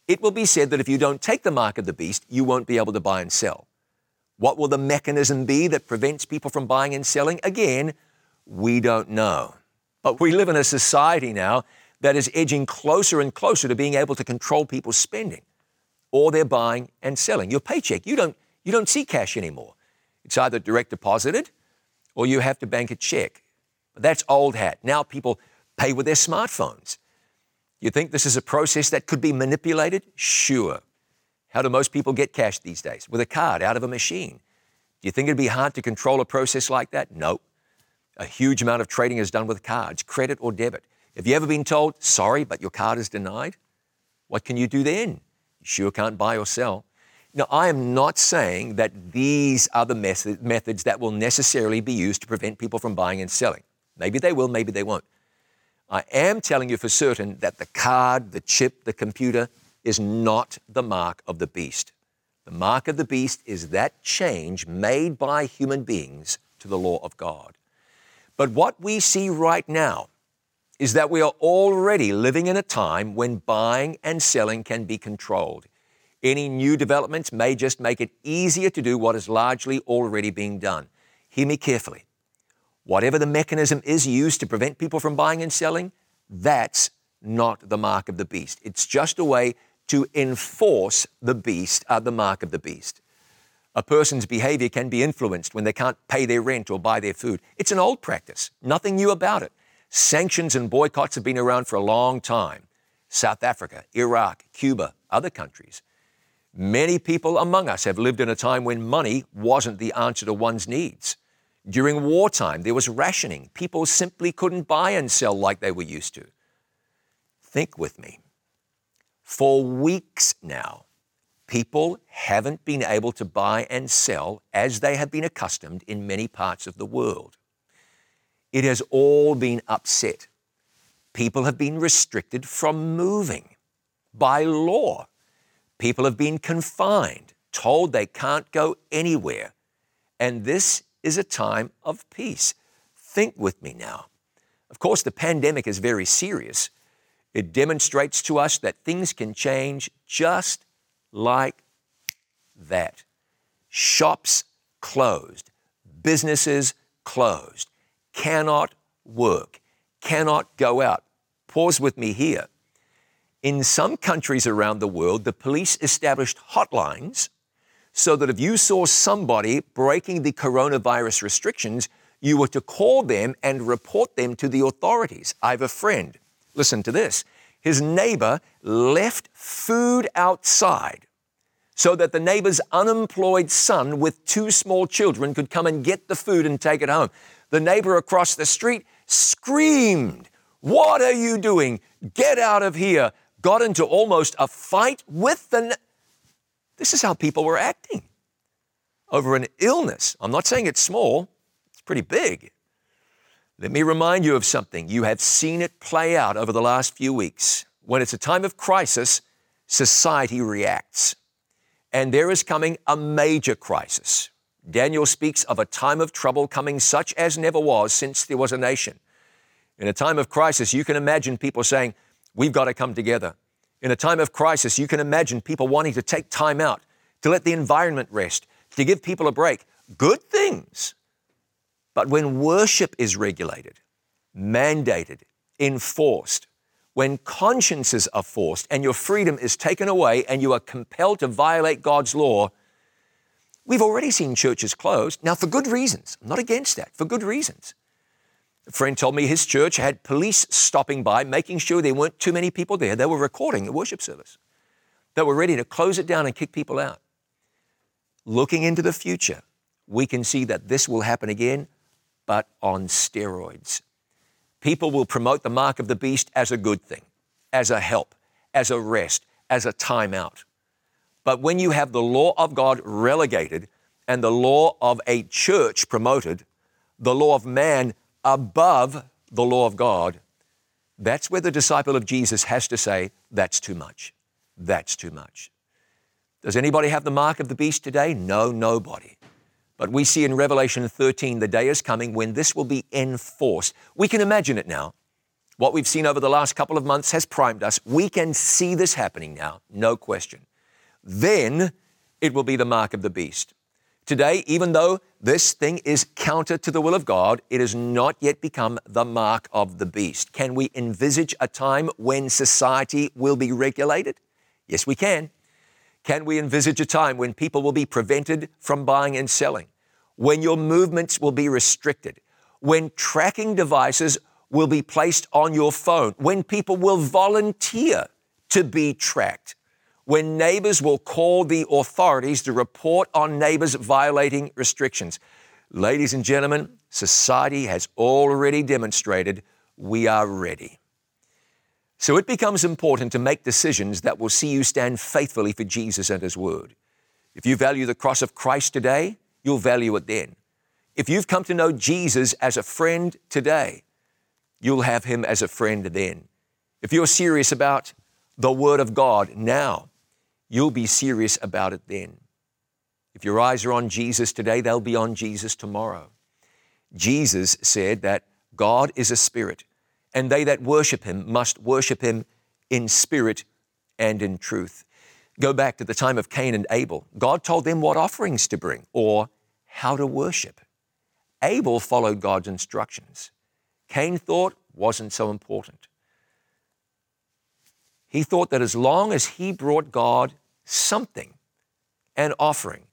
it will be said that if you don't take the mark of the beast, you won't be able to buy and sell. What will the mechanism be that prevents people from buying and selling? Again, we don't know. But we live in a society now that is edging closer and closer to being able to control people's spending or their buying and selling. Your paycheck, you don't, you don't see cash anymore. It's either direct deposited or you have to bank a check. That's old hat. Now people pay with their smartphones. You think this is a process that could be manipulated? Sure. How do most people get cash these days? With a card out of a machine. Do you think it'd be hard to control a process like that? No. A huge amount of trading is done with cards, credit or debit. Have you ever been told, sorry, but your card is denied? What can you do then? You sure can't buy or sell. Now, I am not saying that these are the method, methods that will necessarily be used to prevent people from buying and selling. Maybe they will, maybe they won't. I am telling you for certain that the card, the chip, the computer is not the mark of the beast. The mark of the beast is that change made by human beings to the law of God. But what we see right now is that we are already living in a time when buying and selling can be controlled. Any new developments may just make it easier to do what is largely already being done. Hear me carefully. Whatever the mechanism is used to prevent people from buying and selling, that's not the mark of the beast. It's just a way to enforce the beast, uh, the mark of the beast. A person's behavior can be influenced when they can't pay their rent or buy their food. It's an old practice, nothing new about it. Sanctions and boycotts have been around for a long time. South Africa, Iraq, Cuba, other countries. Many people among us have lived in a time when money wasn't the answer to one's needs. During wartime, there was rationing. People simply couldn't buy and sell like they were used to. Think with me. For weeks now, people haven't been able to buy and sell as they have been accustomed in many parts of the world. It has all been upset. People have been restricted from moving by law. People have been confined, told they can't go anywhere. And this is a time of peace. Think with me now. Of course, the pandemic is very serious. It demonstrates to us that things can change just like that. Shops closed, businesses closed, cannot work, cannot go out. Pause with me here. In some countries around the world, the police established hotlines so that if you saw somebody breaking the coronavirus restrictions, you were to call them and report them to the authorities. I have a friend. Listen to this. His neighbor left food outside so that the neighbor's unemployed son with two small children could come and get the food and take it home. The neighbor across the street screamed, What are you doing? Get out of here. Got into almost a fight with the. This is how people were acting over an illness. I'm not saying it's small, it's pretty big. Let me remind you of something. You have seen it play out over the last few weeks. When it's a time of crisis, society reacts. And there is coming a major crisis. Daniel speaks of a time of trouble coming such as never was since there was a nation. In a time of crisis, you can imagine people saying, We've got to come together. In a time of crisis, you can imagine people wanting to take time out, to let the environment rest, to give people a break. Good things. But when worship is regulated, mandated, enforced, when consciences are forced and your freedom is taken away and you are compelled to violate God's law, we've already seen churches closed. Now, for good reasons. I'm not against that, for good reasons. A friend told me his church had police stopping by, making sure there weren't too many people there. They were recording the worship service. They were ready to close it down and kick people out. Looking into the future, we can see that this will happen again, but on steroids. People will promote the mark of the beast as a good thing, as a help, as a rest, as a timeout. But when you have the law of God relegated and the law of a church promoted, the law of man above the law of God, that's where the disciple of Jesus has to say, That's too much. That's too much. Does anybody have the mark of the beast today? No, nobody. But we see in Revelation 13 the day is coming when this will be enforced. We can imagine it now. What we've seen over the last couple of months has primed us. We can see this happening now, no question. Then it will be the mark of the beast. Today, even though this thing is counter to the will of God, it has not yet become the mark of the beast. Can we envisage a time when society will be regulated? Yes, we can. Can we envisage a time when people will be prevented from buying and selling? When your movements will be restricted? When tracking devices will be placed on your phone? When people will volunteer to be tracked? When neighbors will call the authorities to report on neighbors violating restrictions. Ladies and gentlemen, society has already demonstrated we are ready. So it becomes important to make decisions that will see you stand faithfully for Jesus and His Word. If you value the cross of Christ today, you'll value it then. If you've come to know Jesus as a friend today, you'll have Him as a friend then. If you're serious about the Word of God now, you'll be serious about it then. If your eyes are on Jesus today, they'll be on Jesus tomorrow. Jesus said that God is a spirit, and they that worship him must worship him in spirit and in truth. Go back to the time of Cain and Abel. God told them what offerings to bring or how to worship. Abel followed God's instructions. Cain thought wasn't so important. He thought that as long as he brought God something, an offering,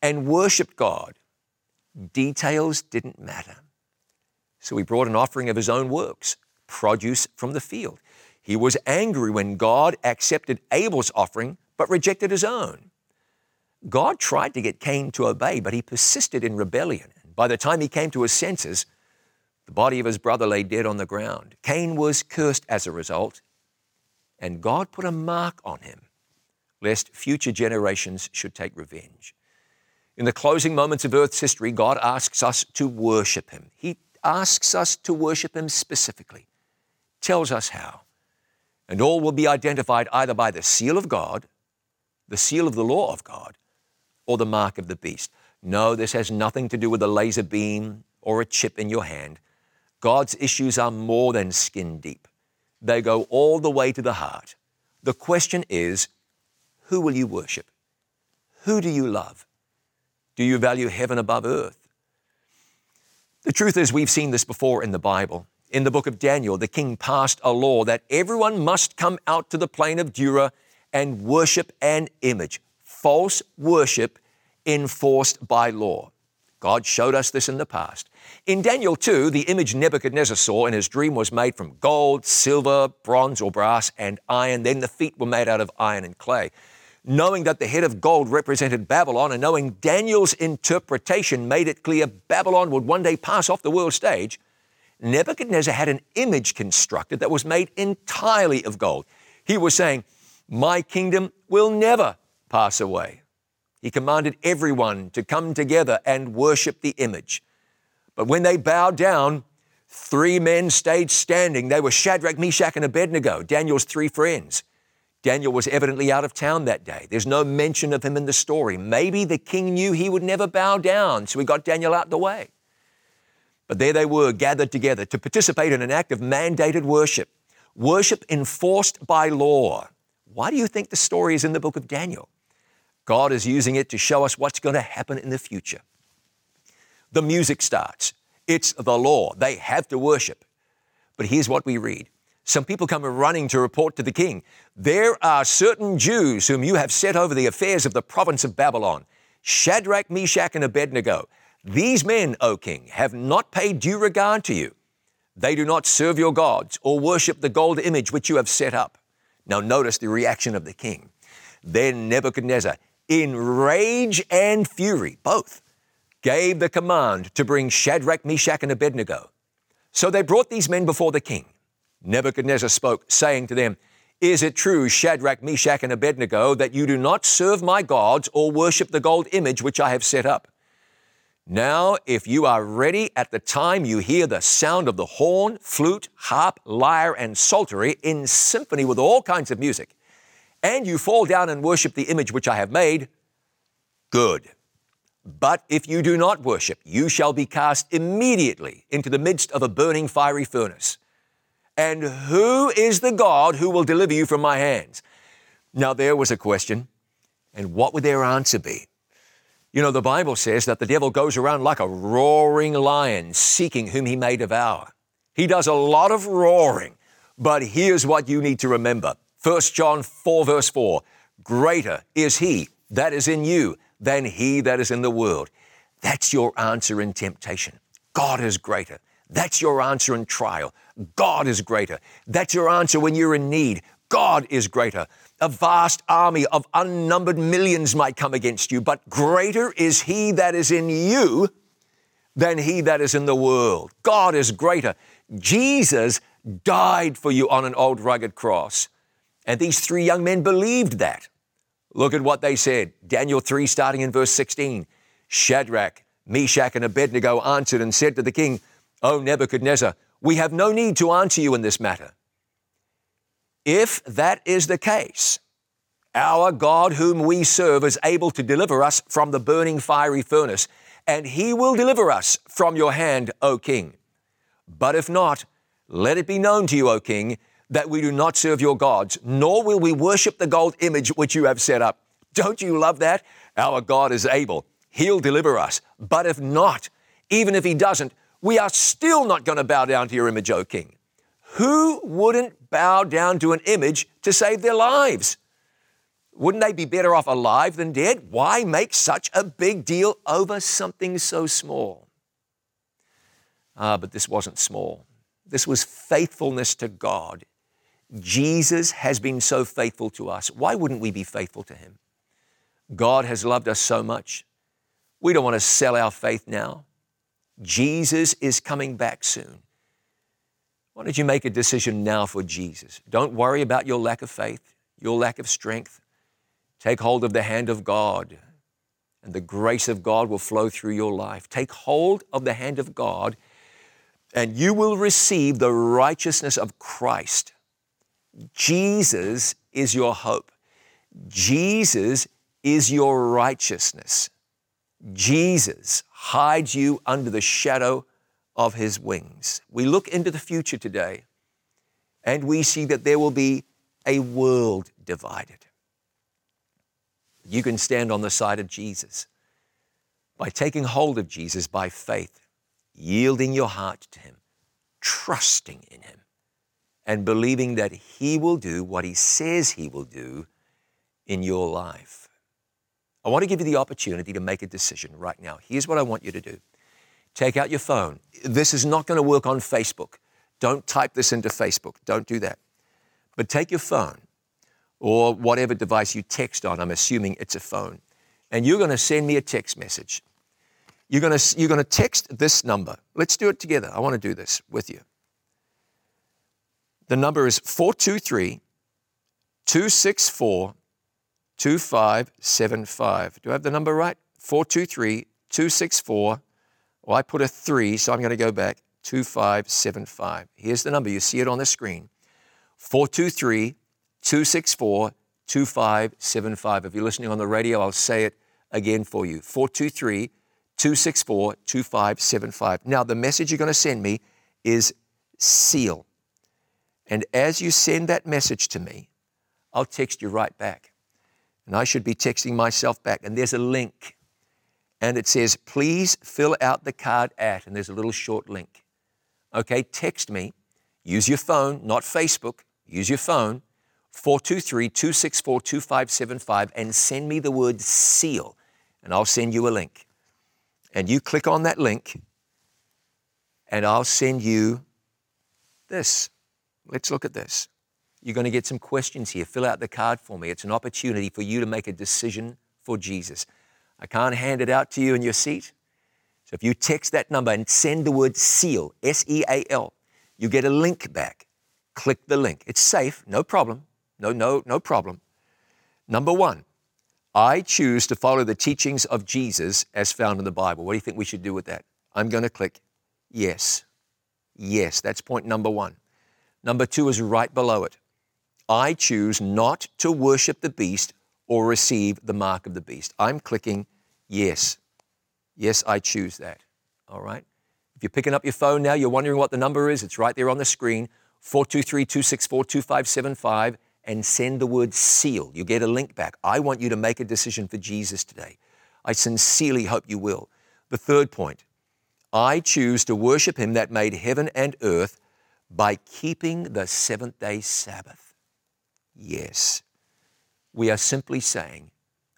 and worshiped God, details didn't matter. So he brought an offering of his own works, produce from the field. He was angry when God accepted Abel's offering but rejected his own. God tried to get Cain to obey, but he persisted in rebellion. By the time he came to his senses, the body of his brother lay dead on the ground. Cain was cursed as a result, and God put a mark on him lest future generations should take revenge. In the closing moments of Earth's history, God asks us to worship Him. He asks us to worship Him specifically, tells us how. And all will be identified either by the seal of God, the seal of the law of God, or the mark of the beast. No, this has nothing to do with a laser beam or a chip in your hand. God's issues are more than skin deep, they go all the way to the heart. The question is, who will you worship? Who do you love? Do you value heaven above earth? The truth is, we've seen this before in the Bible. In the book of Daniel, the king passed a law that everyone must come out to the plain of Dura and worship an image, false worship enforced by law. God showed us this in the past. In Daniel 2, the image Nebuchadnezzar saw in his dream was made from gold, silver, bronze, or brass, and iron. Then the feet were made out of iron and clay. knowing that the head of gold represented Babylon and knowing Daniel's interpretation made it clear Babylon would one day pass off the world stage, Nebuchadnezzar had an image constructed that was made entirely of gold. He was saying, My kingdom will never pass away. He commanded everyone to come together and worship the image. But when they bowed down, three men stayed standing. They were Shadrach, Meshach, and Abednego, Daniel's three friends. Daniel was evidently out of town that day. There's no mention of him in the story. Maybe the king knew he would never bow down, so he got Daniel out the way. But there they were, gathered together to participate in an act of mandated worship, worship enforced by law. Why do you think the story is in the book of Daniel? God is using it to show us what's going to happen in the future. The music starts. It's the law. They have to worship. But here's what we read some people come running to report to the king There are certain Jews whom you have set over the affairs of the province of Babylon Shadrach, Meshach, and Abednego. These men, O king, have not paid due regard to you. They do not serve your gods or worship the gold image which you have set up. Now, notice the reaction of the king. Then Nebuchadnezzar, in rage and fury, both, gave the command to bring Shadrach, Meshach, and Abednego. So they brought these men before the king. Nebuchadnezzar spoke, saying to them, Is it true, Shadrach, Meshach, and Abednego, that you do not serve my gods or worship the gold image which I have set up? Now, if you are ready at the time you hear the sound of the horn, flute, harp, lyre, and psaltery in symphony with all kinds of music, and you fall down and worship the image which I have made, good. But if you do not worship, you shall be cast immediately into the midst of a burning fiery furnace. And who is the God who will deliver you from my hands? Now, there was a question. And what would their answer be? You know, the Bible says that the devil goes around like a roaring lion seeking whom he may devour. He does a lot of roaring, but here's what you need to remember 1 John 4, verse 4 Greater is he that is in you than he that is in the world. That's your answer in temptation. God is greater. That's your answer in trial. God is greater. That's your answer when you're in need. God is greater. A vast army of unnumbered millions might come against you, but greater is He that is in you than He that is in the world. God is greater. Jesus died for you on an old rugged cross. And these three young men believed that. Look at what they said. Daniel 3, starting in verse 16. Shadrach, Meshach, and Abednego answered and said to the king, O Nebuchadnezzar, we have no need to answer you in this matter. If that is the case, our God, whom we serve, is able to deliver us from the burning fiery furnace, and he will deliver us from your hand, O king. But if not, let it be known to you, O king, that we do not serve your gods, nor will we worship the gold image which you have set up. Don't you love that? Our God is able. He'll deliver us. But if not, even if he doesn't, we are still not going to bow down to your image, O king. Who wouldn't bow down to an image to save their lives? Wouldn't they be better off alive than dead? Why make such a big deal over something so small? Ah, but this wasn't small. This was faithfulness to God. Jesus has been so faithful to us. Why wouldn't we be faithful to Him? God has loved us so much. We don't want to sell our faith now. Jesus is coming back soon. Why don't you make a decision now for Jesus? Don't worry about your lack of faith, your lack of strength. Take hold of the hand of God, and the grace of God will flow through your life. Take hold of the hand of God, and you will receive the righteousness of Christ. Jesus is your hope. Jesus is your righteousness. Jesus hides you under the shadow of his wings. We look into the future today and we see that there will be a world divided. You can stand on the side of Jesus by taking hold of Jesus by faith, yielding your heart to him, trusting in him, and believing that he will do what he says he will do in your life. I want to give you the opportunity to make a decision right now. Here's what I want you to do take out your phone. This is not going to work on Facebook. Don't type this into Facebook. Don't do that. But take your phone, or whatever device you text on. I'm assuming it's a phone. And you're going to send me a text message. You're going to, you're going to text this number. Let's do it together. I want to do this with you. The number is 423 264 2575. Do I have the number right? 423 264. Well, I put a 3, so I'm going to go back 2575. Here's the number. You see it on the screen 423 264 2575. If you're listening on the radio, I'll say it again for you 423 264 2575. Now, the message you're going to send me is seal. And as you send that message to me, I'll text you right back. And I should be texting myself back. And there's a link. And it says, please fill out the card at, and there's a little short link. Okay, text me. Use your phone, not Facebook. Use your phone, 423 264 2575, and send me the word seal, and I'll send you a link. And you click on that link, and I'll send you this. Let's look at this. You're going to get some questions here. Fill out the card for me. It's an opportunity for you to make a decision for Jesus. I can't hand it out to you in your seat. So if you text that number and send the word SEAL, S E A L, you get a link back. Click the link. It's safe, no problem. No, no, no problem. Number one, I choose to follow the teachings of Jesus as found in the Bible. What do you think we should do with that? I'm going to click yes. Yes, that's point number one. Number two is right below it. I choose not to worship the beast or receive the mark of the beast. I'm clicking yes. Yes, I choose that. All right? If you're picking up your phone now, you're wondering what the number is, it's right there on the screen 423 264 2575 and send the word seal. You get a link back. I want you to make a decision for Jesus today. I sincerely hope you will. The third point I choose to worship Him that made heaven and earth by keeping the seventh day Sabbath. Yes, we are simply saying,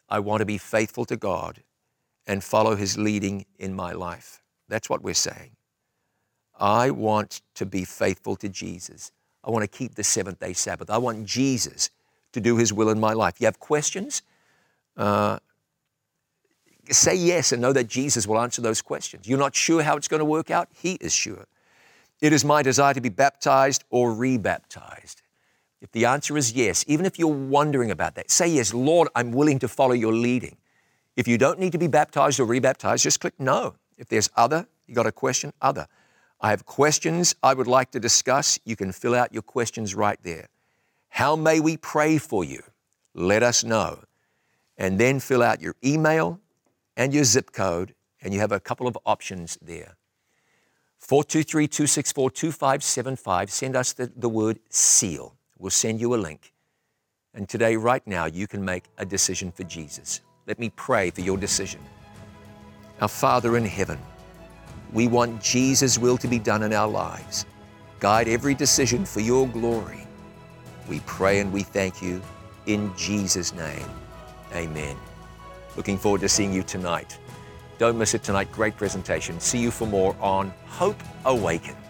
I want to be faithful to God and follow His leading in my life. That's what we're saying. I want to be faithful to Jesus. I want to keep the seventh day Sabbath. I want Jesus to do His will in my life. You have questions? Uh, say yes and know that Jesus will answer those questions. You're not sure how it's going to work out? He is sure. It is my desire to be baptized or rebaptized. If the answer is yes, even if you're wondering about that, say yes, Lord, I'm willing to follow your leading. If you don't need to be baptized or rebaptized, just click no. If there's other, you got a question, other. I have questions I would like to discuss. You can fill out your questions right there. How may we pray for you? Let us know. And then fill out your email and your zip code, and you have a couple of options there. 423 264 2575. Send us the, the word seal. We'll send you a link. And today, right now, you can make a decision for Jesus. Let me pray for your decision. Our Father in heaven, we want Jesus' will to be done in our lives. Guide every decision for your glory. We pray and we thank you in Jesus' name. Amen. Looking forward to seeing you tonight. Don't miss it tonight. Great presentation. See you for more on Hope Awakens.